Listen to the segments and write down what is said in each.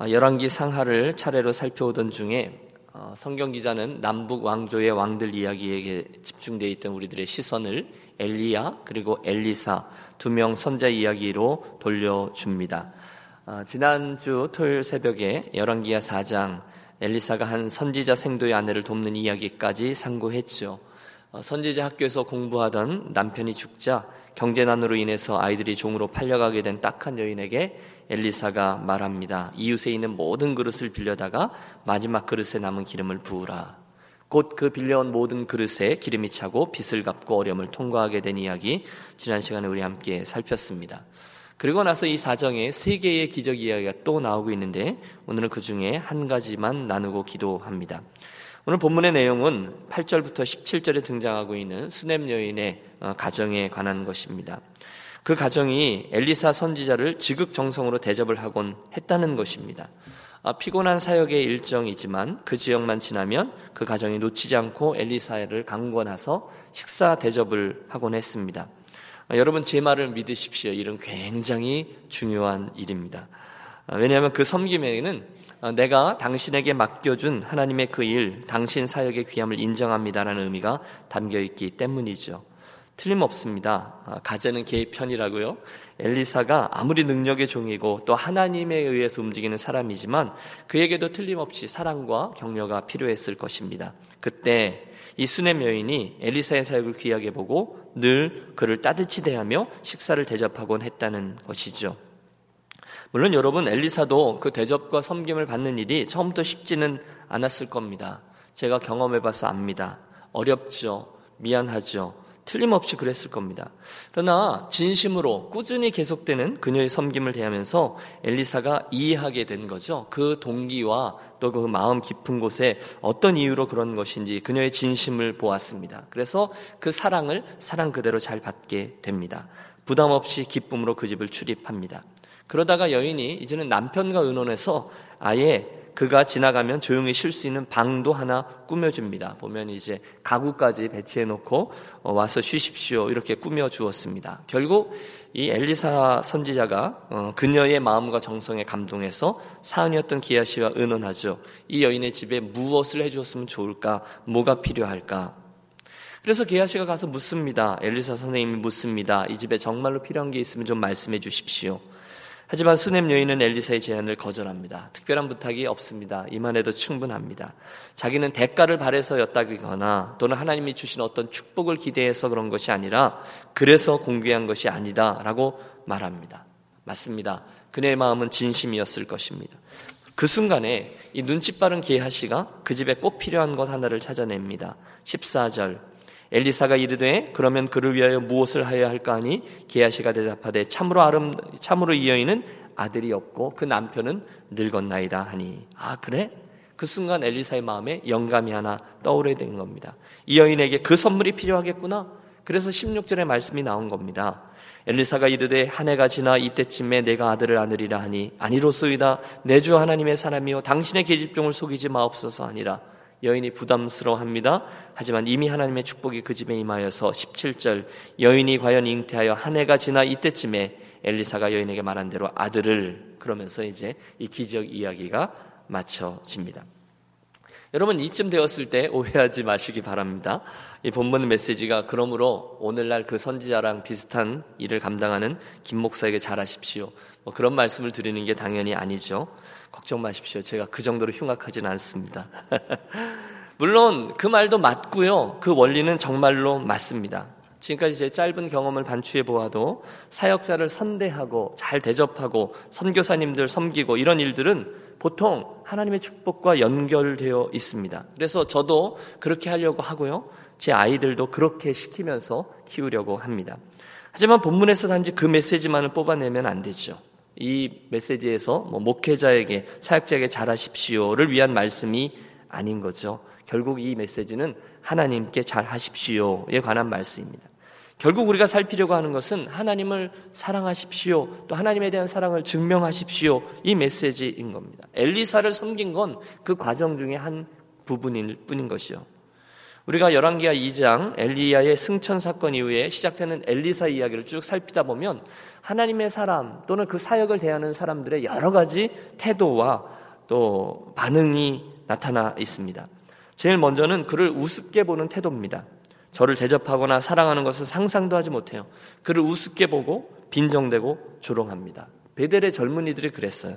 어, 열왕기 상하를 차례로 살펴오던 중에 어, 성경 기자는 남북 왕조의 왕들 이야기에 집중되어 있던 우리들의 시선을 엘리야 그리고 엘리사 두 명 선자 이야기로 돌려줍니다. 어, 지난주 토요일 새벽에 열왕기야 4장 엘리사가 한 선지자 생도의 아내를 돕는 이야기까지 상고했죠. 선지자 학교에서 공부하던 남편이 죽자 경제난으로 인해서 아이들이 종으로 팔려가게 된 딱한 여인에게 엘리사가 말합니다. 이웃에 있는 모든 그릇을 빌려다가 마지막 그릇에 남은 기름을 부으라. 곧 그 빌려온 모든 그릇에 기름이 차고 빚을 갚고 어려움을 통과하게 된 이야기 지난 시간에 우리 함께 살폈습니다. 그리고 나서 이 사정에 세 개의 기적 이야기가 또 나오고 있는데 오늘은 그 중에 한 가지만 나누고 기도합니다. 오늘 본문의 내용은 8절부터 17절에 등장하고 있는 수냄 여인의 어, 가정에 관한 것입니다. 그 가정이 엘리사 선지자를 지극정성으로 대접을 하곤 했다는 것입니다. 아, 피곤한 사역의 일정이지만 그 지역만 지나면 그 가정이 놓치지 않고 엘리사를 강권해서 식사 대접을 하곤 했습니다. 아, 여러분 제 말을 믿으십시오. 이런 굉장히 중요한 일입니다. 아, 왜냐하면 그 섬김에는 내가 당신에게 맡겨준 하나님의 그 일, 당신 사역의 귀함을 인정합니다라는 의미가 담겨 있기 때문이죠. 틀림없습니다. 아, 가제는 개의 편이라고요. 엘리사가 아무리 능력의 종이고 또 하나님에 의해서 움직이는 사람이지만 그에게도 틀림없이 사랑과 격려가 필요했을 것입니다. 그때 이 수넴 여인이 엘리사의 사역을 귀하게 보고 늘 그를 따뜻히 대하며 식사를 대접하곤 했다는 것이죠. 물론 여러분 엘리사도 그 대접과 섬김을 받는 일이 처음부터 쉽지는 않았을 겁니다. 제가 경험해 봐서 압니다. 어렵죠. 미안하죠. 틀림없이 그랬을 겁니다. 그러나 진심으로 꾸준히 계속되는 그녀의 섬김을 대하면서 엘리사가 이해하게 된 거죠. 그 동기와 또 그 마음 깊은 곳에 어떤 이유로 그런 것인지 그녀의 진심을 보았습니다. 그래서 그 사랑을 사랑 그대로 잘 받게 됩니다. 부담 없이 기쁨으로 그 집을 출입합니다. 그러다가 여인이 이제는 남편과 의논해서 아예 그가 지나가면 조용히 쉴 수 있는 방도 하나 꾸며줍니다. 보면 이제 가구까지 배치해 놓고 어, 와서 쉬십시오. 이렇게 꾸며 주었습니다. 결국 이 엘리사 선지자가 어, 그녀의 마음과 정성에 감동해서 사은이었던 기아 씨와 의논하죠. 이 여인의 집에 무엇을 해주었으면 좋을까? 뭐가 필요할까? 그래서 기아 씨가 가서 묻습니다. 엘리사 선생님이 묻습니다. 이 집에 정말로 필요한 게 있으면 좀 말씀해 주십시오. 하지만 수넴 여인은 엘리사의 제안을 거절합니다. 특별한 부탁이 없습니다. 이만 해도 충분합니다. 자기는 대가를 바래서였다거나 또는 하나님이 주신 어떤 축복을 기대해서 그런 것이 아니라 그래서 공개한 것이 아니다라고 말합니다. 맞습니다. 그녀의 마음은 진심이었을 것입니다. 그 순간에 이 눈치 빠른 게하시가 그 집에 꼭 필요한 것 하나를 찾아냅니다. 14절 엘리사가 이르되 그러면 그를 위하여 무엇을 하여야 할까 하니 게하시가 대답하되 참으로 아름 참으로 이 여인은 아들이 없고 그 남편은 늙었나이다 하니 아 그래? 그 순간 엘리사의 마음에 영감이 하나 떠오르게 된 겁니다. 이 여인에게 그 선물이 필요하겠구나. 그래서 16절의 말씀이 나온 겁니다. 엘리사가 이르되 한 해가 지나 이때쯤에 내가 아들을 안으리라 하니 아니로소이다 내 주 하나님의 사람이요 당신의 계집종을 속이지 마옵소서 아니라 여인이 부담스러워합니다. 하지만 이미 하나님의 축복이 그 집에 임하여서 17절 여인이 과연 잉태하여 한 해가 지나 이때쯤에 엘리사가 여인에게 말한 대로 아들을 그러면서 이제 이 기적 이야기가 마쳐집니다. 여러분 이쯤 되었을 때 오해하지 마시기 바랍니다. 이 본문 메시지가 그러므로 오늘날 그 선지자랑 비슷한 일을 감당하는 김 목사에게 잘하십시오. 뭐 그런 말씀을 드리는 게 당연히 아니죠. 걱정 마십시오. 제가 그 정도로 흉악하지는 않습니다. 물론 그 말도 맞고요. 그 원리는 정말로 맞습니다. 지금까지 제 짧은 경험을 반추해 보아도 사역자를 선대하고 잘 대접하고 선교사님들 섬기고 이런 일들은 보통 하나님의 축복과 연결되어 있습니다. 그래서 저도 그렇게 하려고 하고요. 제 아이들도 그렇게 시키면서 키우려고 합니다. 하지만 본문에서 단지 그 메시지만을 뽑아내면 안 되죠. 이 메시지에서 뭐 목회자에게 사역자에게 잘하십시오를 위한 말씀이 아닌 거죠. 결국 이 메시지는 하나님께 잘하십시오에 관한 말씀입니다. 결국 우리가 살피려고 하는 것은 하나님을 사랑하십시오. 또 하나님에 대한 사랑을 증명하십시오. 이 메시지인 겁니다. 엘리사를 섬긴 건 그 과정 중에 한 부분일 뿐인 것이요. 우리가 열왕기하 2장 엘리야의 승천 사건 이후에 시작되는 엘리사 이야기를 쭉 살피다 보면 하나님의 사람 또는 그 사역을 대하는 사람들의 여러 가지 태도와 또 반응이 나타나 있습니다. 제일 먼저는 그를 우습게 보는 태도입니다. 저를 대접하거나 사랑하는 것을 상상도 하지 못해요. 그를 우습게 보고 빈정대고 조롱합니다. 베델의 젊은이들이 그랬어요.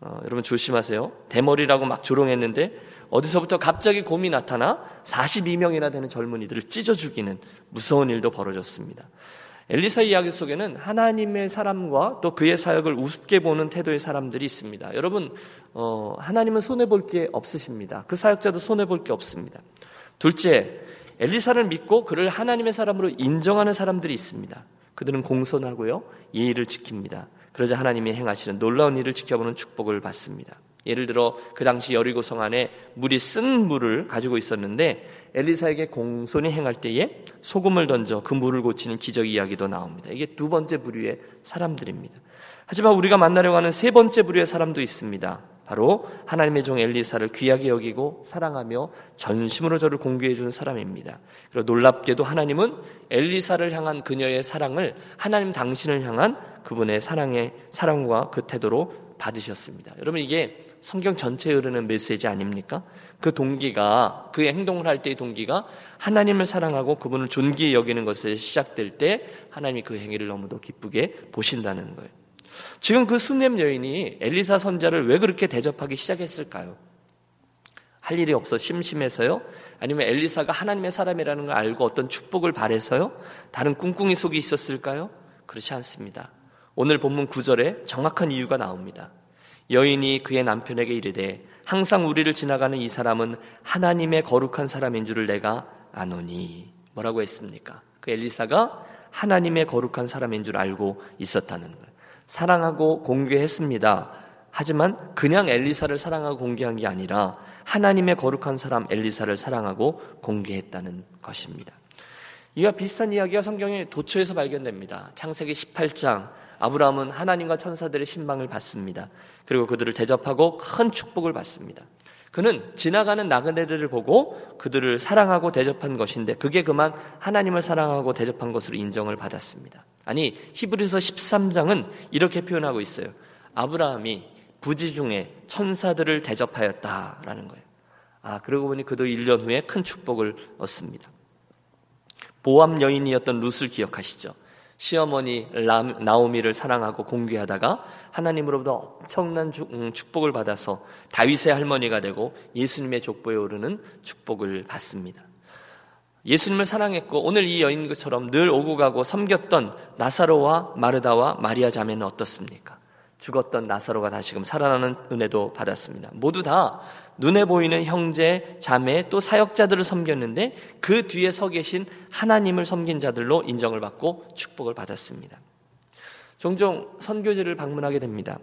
어, 여러분 조심하세요. 대머리라고 막 조롱했는데 어디서부터 갑자기 곰이 나타나 42명이나 되는 젊은이들을 찢어 죽이는 무서운 일도 벌어졌습니다. 엘리사 이야기 속에는 하나님의 사람과 또 그의 사역을 우습게 보는 태도의 사람들이 있습니다. 여러분, 어, 하나님은 손해볼 게 없으십니다. 그 사역자도 손해볼 게 없습니다. 둘째, 엘리사를 믿고 그를 하나님의 사람으로 인정하는 사람들이 있습니다. 그들은 공손하고요, 예의를 지킵니다. 그러자 하나님이 행하시는 놀라운 일을 지켜보는 축복을 받습니다. 예를 들어 그 당시 여리고성 안에 물이 쓴 물을 가지고 있었는데 엘리사에게 공손히 행할 때에 소금을 던져 그 물을 고치는 기적 이야기도 나옵니다. 이게 두 번째 부류의 사람들입니다. 하지만 우리가 만나려고 하는 세 번째 부류의 사람도 있습니다. 바로 하나님의 종 엘리사를 귀하게 여기고 사랑하며 전심으로 저를 공개해 주는 사람입니다. 그리고 놀랍게도 하나님은 엘리사를 향한 그녀의 사랑을 하나님 당신을 향한 그분의 사랑의 사랑과 그 태도로 받으셨습니다. 여러분 이게 성경 전체에 흐르는 메시지 아닙니까? 그 동기가 그 행동을 할 때의 동기가 하나님을 사랑하고 그분을 존귀히 여기는 것에 시작될 때 하나님이 그 행위를 너무도 기쁘게 보신다는 거예요. 지금 그 수냄 여인이 엘리사 선자를 왜 그렇게 대접하기 시작했을까요? 할 일이 없어 심심해서요? 아니면 엘리사가 하나님의 사람이라는 걸 알고 어떤 축복을 바래서요? 다른 꿍꿍이 속이 있었을까요? 그렇지 않습니다. 오늘 본문 9절에 정확한 이유가 나옵니다. 여인이 그의 남편에게 이르되 항상 우리를 지나가는 이 사람은 하나님의 거룩한 사람인 줄을 내가 아노니 뭐라고 했습니까? 그 엘리사가 하나님의 거룩한 사람인 줄 알고 있었다는 거예요. 사랑하고 공개했습니다. 하지만 그냥 엘리사를 사랑하고 공개한 게 아니라 하나님의 거룩한 사람 엘리사를 사랑하고 공개했다는 것입니다. 이와 비슷한 이야기가 성경의 도처에서 발견됩니다. 창세기 18장 아브라함은 하나님과 천사들의 신방을 받습니다. 그리고 그들을 대접하고 큰 축복을 받습니다. 그는 지나가는 나그네들을 보고 그들을 사랑하고 대접한 것인데 그게 그만 하나님을 사랑하고 대접한 것으로 인정을 받았습니다. 아니 히브리서 13장은 이렇게 표현하고 있어요. 아브라함이 부지 중에 천사들을 대접하였다라는 거예요. 아 그러고 보니 그도 1년 후에 큰 축복을 얻습니다. 보암 여인이었던 룻을 기억하시죠? 시어머니 나오미를 사랑하고 공개하다가 하나님으로부터 엄청난 음, 축복을 받아서 다윗의 할머니가 되고 예수님의 족보에 오르는 축복을 받습니다. 예수님을 사랑했고 오늘 이 여인처럼 늘 오고 가고 섬겼던 나사로와 마르다와 마리아 자매는 어떻습니까? 죽었던 나사로가 다시금 살아나는 은혜도 받았습니다. 모두 다 눈에 보이는 형제, 자매 또 사역자들을 섬겼는데 그 뒤에 서 계신 하나님을 섬긴 자들로 인정을 받고 축복을 받았습니다. 종종 선교지를 방문하게 됩니다.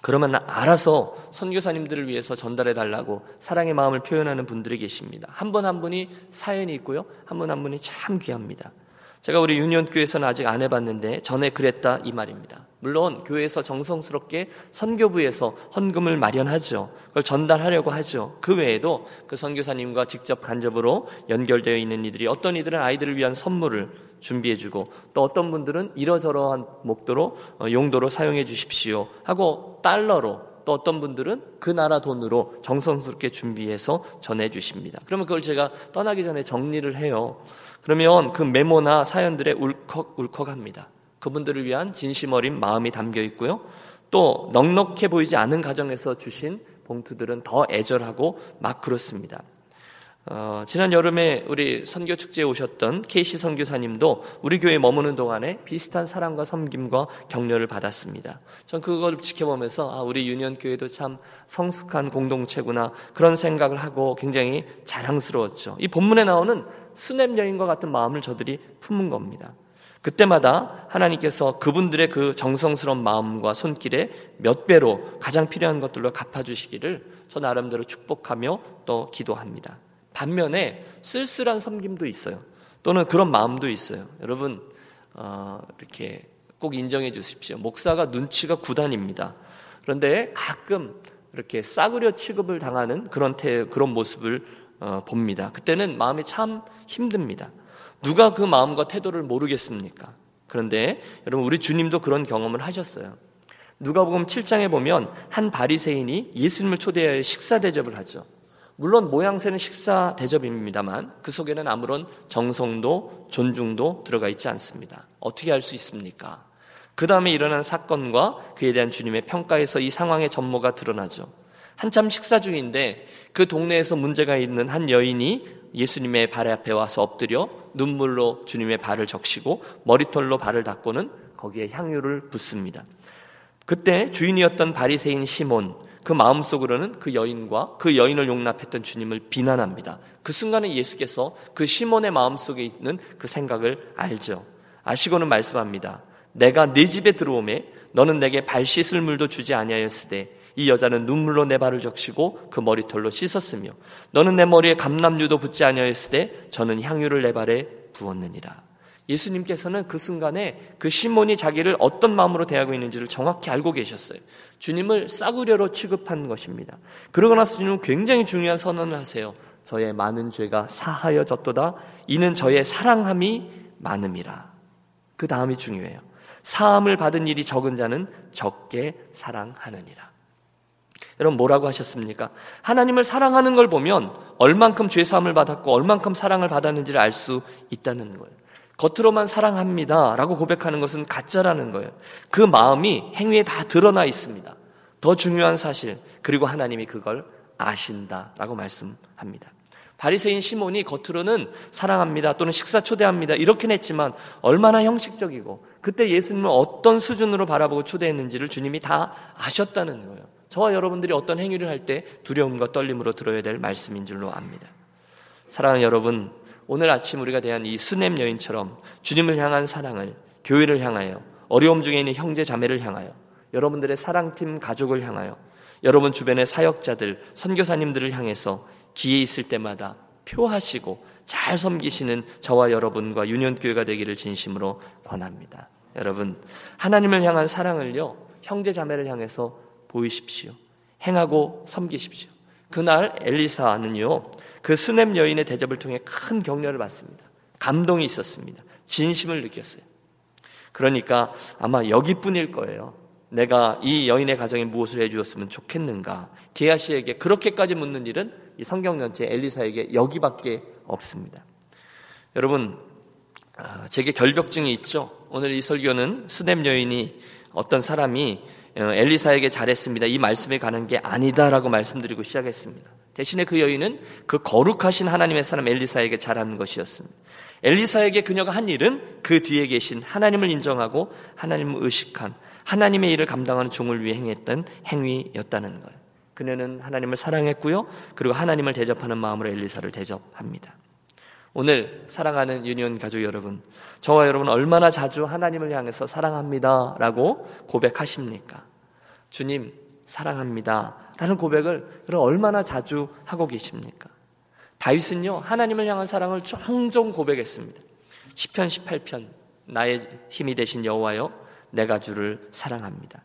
그러면 알아서 선교사님들을 위해서 전달해 달라고 사랑의 마음을 표현하는 분들이 계십니다. 한 분한 한 분이 사연이 있고요. 한 분한 한 분이 참 귀합니다. 제가 우리 유니온교회에서는 아직 안 해봤는데 전에 그랬다 이 말입니다. 물론 교회에서 정성스럽게 선교부에서 헌금을 마련하죠. 그걸 전달하려고 하죠. 그 외에도 그 선교사님과 직접 간접으로 연결되어 있는 이들이 어떤 이들은 아이들을 위한 선물을 준비해주고 또 어떤 분들은 이러저러한 목도로 어, 용도로 사용해 주십시오 하고 달러로 또 어떤 분들은 그 나라 돈으로 정성스럽게 준비해서 전해 주십니다. 그러면 그걸 제가 떠나기 전에 정리를 해요. 그러면 그 메모나 사연들에 울컥 울컥합니다. 그분들을 위한 진심 어린 마음이 담겨 있고요. 또 넉넉해 보이지 않은 가정에서 주신 봉투들은 더 애절하고 막 그렇습니다. 어, 지난 여름에 우리 선교 축제에 오셨던 케이시 선교사님도 우리 교회에 머무는 동안에 비슷한 사랑과 섬김과 격려를 받았습니다. 전 그걸 지켜보면서 아, 우리 유년 교회도 참 성숙한 공동체구나 그런 생각을 하고 굉장히 자랑스러웠죠. 이 본문에 나오는 수냄 여인과 같은 마음을 저들이 품은 겁니다. 그때마다 하나님께서 그분들의 그 정성스러운 마음과 손길에 몇 배로 가장 필요한 것들로 갚아주시기를 저 나름대로 축복하며 또 기도합니다. 반면에 쓸쓸한 섬김도 있어요. 또는 그런 마음도 있어요. 여러분, 어, 이렇게 꼭 인정해 주십시오. 목사가 눈치가 구단입니다. 그런데 가끔 이렇게 싸구려 취급을 당하는 그런 태, 그런 모습을 어, 봅니다. 그때는 마음이 참 힘듭니다. 누가 그 마음과 태도를 모르겠습니까? 그런데 여러분 우리 주님도 그런 경험을 하셨어요. 누가복음 7장에 보면 한 바리새인이 예수님을 초대하여 식사 대접을 하죠. 물론 모양새는 식사 대접입니다만 그 속에는 아무런 정성도 존중도 들어가 있지 않습니다. 어떻게 할수 있습니까? 그 다음에 일어난 사건과 그에 대한 주님의 평가에서 이 상황의 전모가 드러나죠. 한참 식사 중인데 그 동네에서 문제가 있는 한 여인이 예수님의 발 앞에 와서 엎드려 눈물로 주님의 발을 적시고 머리털로 발을 닦고는 거기에 향유를 붓습니다. 그때 주인이었던 바리새인 시몬 그 마음속으로는 그 여인과 그 여인을 용납했던 주님을 비난합니다. 그 순간에 예수께서 그 시몬의 마음속에 있는 그 생각을 알죠. 아시고는 말씀합니다. 내가 네 집에 들어오매 너는 내게 발 씻을 물도 주지 아니하였으되 이 여자는 눈물로 내 발을 적시고 그 머리털로 씻었으며 너는 내 머리에 감남류도 붙지 아니하였으되 저는 향유를 내 발에 부었느니라. 예수님께서는 그 순간에 그 시몬이 자기를 어떤 마음으로 대하고 있는지를 정확히 알고 계셨어요. 주님을 싸구려로 취급한 것입니다. 그러고 나서 주님은 굉장히 중요한 선언을 하세요. 저의 많은 죄가 사하여졌도다. 이는 저의 사랑함이 많음이라. 그 다음이 중요해요. 사함을 받은 일이 적은 자는 적게 사랑하느니라. 여러분 뭐라고 하셨습니까? 하나님을 사랑하는 걸 보면 얼만큼 죄 사함을 받았고 얼만큼 사랑을 받았는지를 알 수 있다는 거예요. 겉으로만 사랑합니다. 라고 고백하는 것은 가짜라는 거예요. 그 마음이 행위에 다 드러나 있습니다. 더 중요한 사실, 그리고 하나님이 그걸 아신다. 라고 말씀합니다. 바리새인 시몬이 겉으로는 사랑합니다 또는 식사 초대합니다 이렇게 냈지만 얼마나 형식적이고 그때 예수님을 어떤 수준으로 바라보고 초대했는지를 주님이 다 아셨다는 거예요. 저와 여러분들이 어떤 행위를 할 때 두려움과 떨림으로 들어야 될 말씀인 줄로 압니다. 사랑하는 여러분, 오늘 아침 우리가 대한 이 스냅 여인처럼 주님을 향한 사랑을 교회를 향하여 어려움 중에 있는 형제 자매를 향하여 여러분들의 사랑팀 가족을 향하여 여러분 주변의 사역자들 선교사님들을 향해서 기회 있을 때마다 표하시고 잘 섬기시는 저와 여러분과 유년교회가 되기를 진심으로 권합니다. 여러분 하나님을 향한 사랑을요 형제 자매를 향해서 보이십시오. 행하고 섬기십시오. 그날 엘리사는요 그 스냅 여인의 대접을 통해 큰 격려를 받습니다. 감동이 있었습니다. 진심을 느꼈어요. 그러니까 아마 여기뿐일 거예요. 내가 이 여인의 가정에 무엇을 해주었으면 좋겠는가. 게하시에게 그렇게까지 묻는 일은 이 성경 전체 엘리사에게 여기밖에 없습니다. 여러분, 아, 제게 결벽증이 있죠. 오늘 이 설교는 스냅 여인이 어떤 사람이 어, 엘리사에게 잘했습니다. 이 말씀에 가는 게 아니다라고 말씀드리고 시작했습니다. 대신에 그 여인은 그 거룩하신 하나님의 사람 엘리사에게 잘하는 것이었습니다. 엘리사에게 그녀가 한 일은 그 뒤에 계신 하나님을 인정하고 하나님을 의식한 하나님의 일을 감당하는 종을 위해 행했던 행위였다는 거예요. 그녀는 하나님을 사랑했고요. 그리고 하나님을 대접하는 마음으로 엘리사를 대접합니다. 오늘 사랑하는 유니온 가족 여러분, 저와 여러분 얼마나 자주 하나님을 향해서 사랑합니다. 라고 고백하십니까? 주님, 사랑합니다. 라는 고백을 여러분 얼마나 자주 하고 계십니까? 다윗은요, 하나님을 향한 사랑을 종종 고백했습니다. 10편 18편, 나의 힘이 되신 여호와여, 내가 주를 사랑합니다.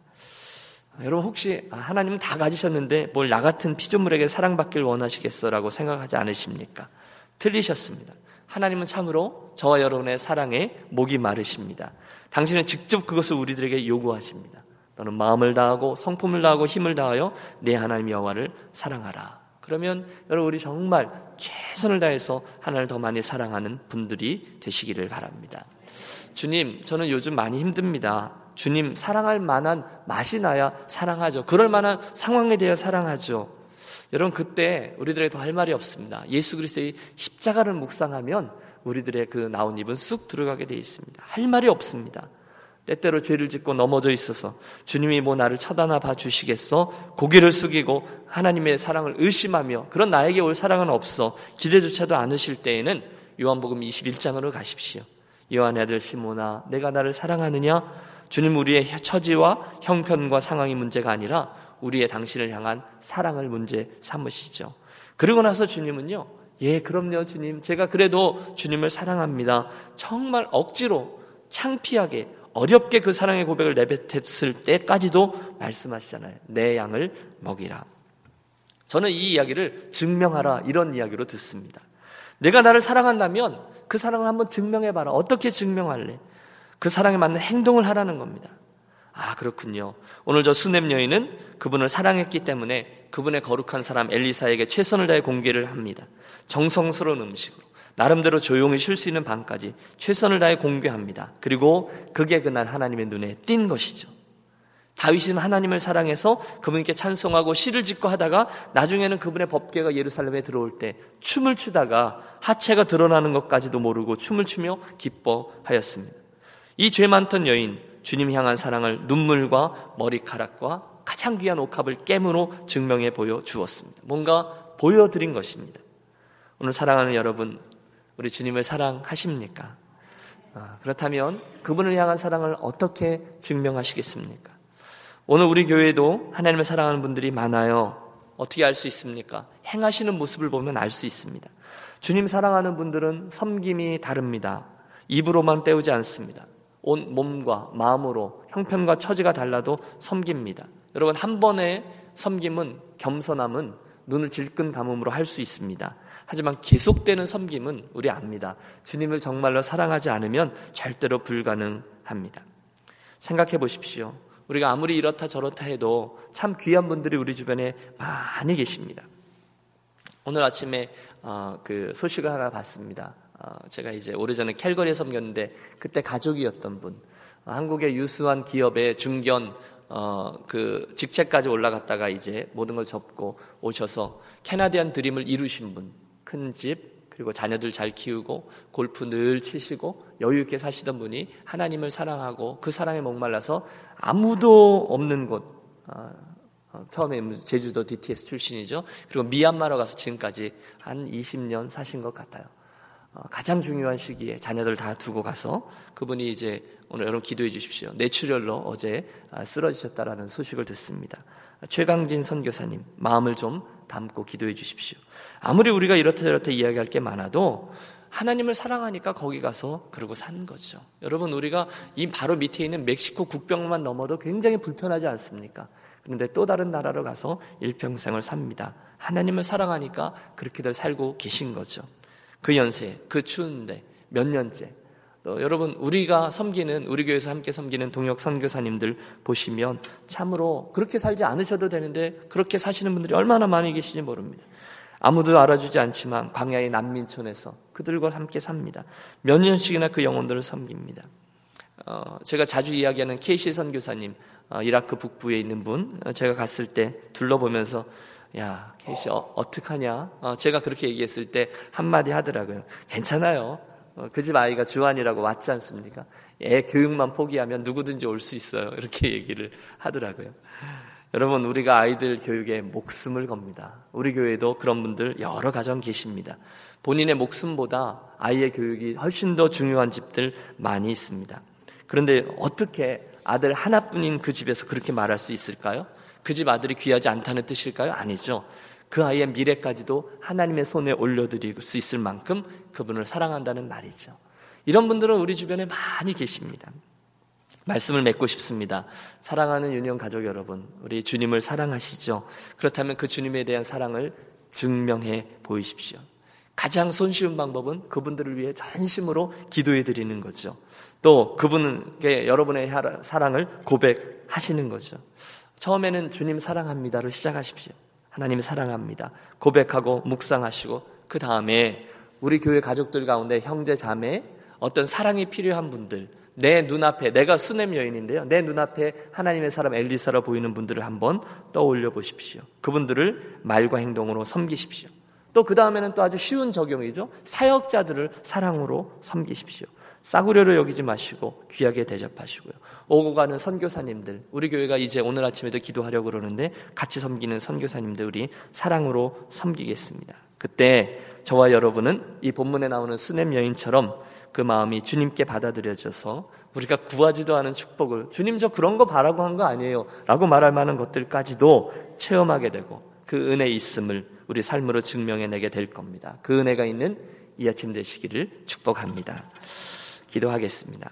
여러분 혹시 하나님은 다 가지셨는데 뭘 나 같은 피조물에게 사랑받길 원하시겠어라고 생각하지 않으십니까? 틀리셨습니다. 하나님은 참으로 저와 여러분의 사랑에 목이 마르십니다. 당신은 직접 그것을 우리들에게 요구하십니다. 너는 마음을 다하고 성품을 다하고 힘을 다하여 내 하나님 여호와를 사랑하라. 그러면 여러분 우리 정말 최선을 다해서 하나님을 더 많이 사랑하는 분들이 되시기를 바랍니다. 주님, 저는 요즘 많이 힘듭니다. 주님 사랑할 만한 맛이 나야 사랑하죠. 그럴 만한 상황에 대해 사랑하죠. 여러분 그때 우리들의 더 할 말이 없습니다. 예수 그리스도의 십자가를 묵상하면 우리들의 그 나온 입은 쑥 들어가게 되어 있습니다. 할 말이 없습니다. 때때로 죄를 짓고 넘어져 있어서 주님이 뭐 나를 쳐다나 봐 주시겠어? 고개를 숙이고 하나님의 사랑을 의심하며 그런 나에게 올 사랑은 없어 기대조차도 않으실 때에는 요한복음 21장으로 가십시오. 요한의 아들 시모나 내가 나를 사랑하느냐? 주님 우리의 처지와 형편과 상황이 문제가 아니라 우리의 당신을 향한 사랑을 문제 삼으시죠. 그리고 나서 주님은요, 예, 그럼요, 주님. 제가 그래도 주님을 사랑합니다. 정말 억지로, 창피하게, 어렵게 그 사랑의 고백을 내뱉었을 때까지도 말씀하시잖아요. 내 양을 먹이라. 저는 이 이야기를 증명하라 이런 이야기로 듣습니다. 내가 나를 사랑한다면 그 사랑을 한번 증명해봐라. 어떻게 증명할래? 그 사랑에 맞는 행동을 하라는 겁니다. 아, 그렇군요. 오늘 저 수냄 여인은 그분을 사랑했기 때문에 그분의 거룩한 사람 엘리사에게 최선을 다해 공개를 합니다. 정성스러운 음식으로. 나름대로 조용히 쉴 수 있는 방까지 최선을 다해 공개합니다. 그리고 그게 그날 하나님의 눈에 띈 것이죠. 다윗은 하나님을 사랑해서 그분께 찬송하고 시를 짓고 하다가 나중에는 그분의 법궤가 예루살렘에 들어올 때 춤을 추다가 하체가 드러나는 것까지도 모르고 춤을 추며 기뻐하였습니다. 이 죄 많던 여인 주님 향한 사랑을 눈물과 머리카락과 가장 귀한 옥합을 깨물어 증명해 보여 주었습니다. 뭔가 보여드린 것입니다. 오늘 사랑하는 여러분, 우리 주님을 사랑하십니까? 아, 그렇다면 그분을 향한 사랑을 어떻게 증명하시겠습니까? 오늘 우리 교회도 하나님을 사랑하는 분들이 많아요. 어떻게 알 수 있습니까? 행하시는 모습을 보면 알 수 있습니다. 주님 사랑하는 분들은 섬김이 다릅니다. 입으로만 때우지 않습니다. 온 몸과 마음으로 형편과 처지가 달라도 섬깁니다. 여러분 한 번의 섬김은 겸손함은 눈을 질끈 감음으로 할 수 있습니다. 하지만 계속되는 섬김은 우리 압니다. 주님을 정말로 사랑하지 않으면 절대로 불가능합니다. 생각해 보십시오. 우리가 아무리 이렇다 저렇다 해도 참 귀한 분들이 우리 주변에 많이 계십니다. 오늘 아침에 어, 그 소식을 하나 봤습니다. 어, 제가 이제 오래전에 캘거리에 섬겼는데 그때 가족이었던 분, 어, 한국의 유수한 기업의 중견 어, 그 직책까지 올라갔다가 이제 모든 걸 접고 오셔서 캐나디안 드림을 이루신 분, 큰 집, 그리고 자녀들 잘 키우고 골프 늘 치시고 여유 있게 사시던 분이 하나님을 사랑하고 그 사랑에 목말라서 아무도 없는 곳 어, 어, 처음에 제주도 DTS 출신이죠. 그리고 미얀마로 가서 지금까지 한 20년 사신 것 같아요. 어, 가장 중요한 시기에 자녀들 다 두고 가서 그분이 이제 오늘 여러분 기도해 주십시오. 뇌출혈로 어제 아, 쓰러지셨다라는 소식을 듣습니다. 최강진 선교사님 마음을 좀 담고 기도해 주십시오. 아무리 우리가 이렇다 저렇다 이야기할 게 많아도 하나님을 사랑하니까 거기 가서 그러고 산 거죠. 여러분 우리가 이 바로 밑에 있는 멕시코 국경만 넘어도 굉장히 불편하지 않습니까? 그런데 또 다른 나라로 가서 일평생을 삽니다. 하나님을 사랑하니까 그렇게들 살고 계신 거죠. 그 연세, 그 추운데 몇 년째. 또 여러분 우리가 섬기는 우리 교회에서 함께 섬기는 동역 선교사님들 보시면 참으로 그렇게 살지 않으셔도 되는데 그렇게 사시는 분들이 얼마나 많이 계시지 모릅니다. 아무도 알아주지 않지만 광야의 난민촌에서 그들과 함께 삽니다. 몇 년씩이나 그 영혼들을 섬깁니다. 어, 제가 자주 이야기하는 케이시 선교사님, 어, 이라크 북부에 있는 분, 어, 제가 갔을 때 둘러보면서 야, 케이시 어, 어떡하냐? 어, 제가 그렇게 얘기했을 때 한마디 하더라고요. 괜찮아요. 어, 그집 아이가 주한이라고 왔지 않습니까? 애 교육만 포기하면 누구든지 올 수 있어요. 이렇게 얘기를 하더라고요. 여러분, 우리가 아이들 교육에 목숨을 겁니다. 우리 교회도 그런 분들 여러 가정 계십니다. 본인의 목숨보다 아이의 교육이 훨씬 더 중요한 집들 많이 있습니다. 그런데 어떻게 아들 하나뿐인 그 집에서 그렇게 말할 수 있을까요? 그 집 아들이 귀하지 않다는 뜻일까요? 아니죠. 그 아이의 미래까지도 하나님의 손에 올려드릴 수 있을 만큼 그분을 사랑한다는 말이죠. 이런 분들은 우리 주변에 많이 계십니다. 말씀을 맺고 싶습니다. 사랑하는 유년 가족 여러분, 우리 주님을 사랑하시죠? 그렇다면 그 주님에 대한 사랑을 증명해 보이십시오. 가장 손쉬운 방법은 그분들을 위해 전심으로 기도해 드리는 거죠. 또 그분께 여러분의 사랑을 고백하시는 거죠. 처음에는 주님 사랑합니다를 시작하십시오. 하나님 사랑합니다. 고백하고 묵상하시고 그 다음에 우리 교회 가족들 가운데 형제 자매 어떤 사랑이 필요한 분들 내 눈앞에 내가 수냄 여인인데요. 내 눈앞에 하나님의 사람 엘리사로 보이는 분들을 한번 떠올려 보십시오. 그분들을 말과 행동으로 섬기십시오. 또 그 다음에는 또 아주 쉬운 적용이죠. 사역자들을 사랑으로 섬기십시오. 싸구려로 여기지 마시고 귀하게 대접하시고요. 오고 가는 선교사님들, 우리 교회가 이제 오늘 아침에도 기도하려고 그러는데 같이 섬기는 선교사님들 우리 사랑으로 섬기겠습니다. 그때 저와 여러분은 이 본문에 나오는 스냄 여인처럼 그 마음이 주님께 받아들여져서 우리가 구하지도 않은 축복을 주님 저 그런 거 바라고 한 거 아니에요 라고 말할 만한 것들까지도 체험하게 되고 그 은혜 있음을 우리 삶으로 증명해내게 될 겁니다. 그 은혜가 있는 이 아침 되시기를 축복합니다. 기도하겠습니다.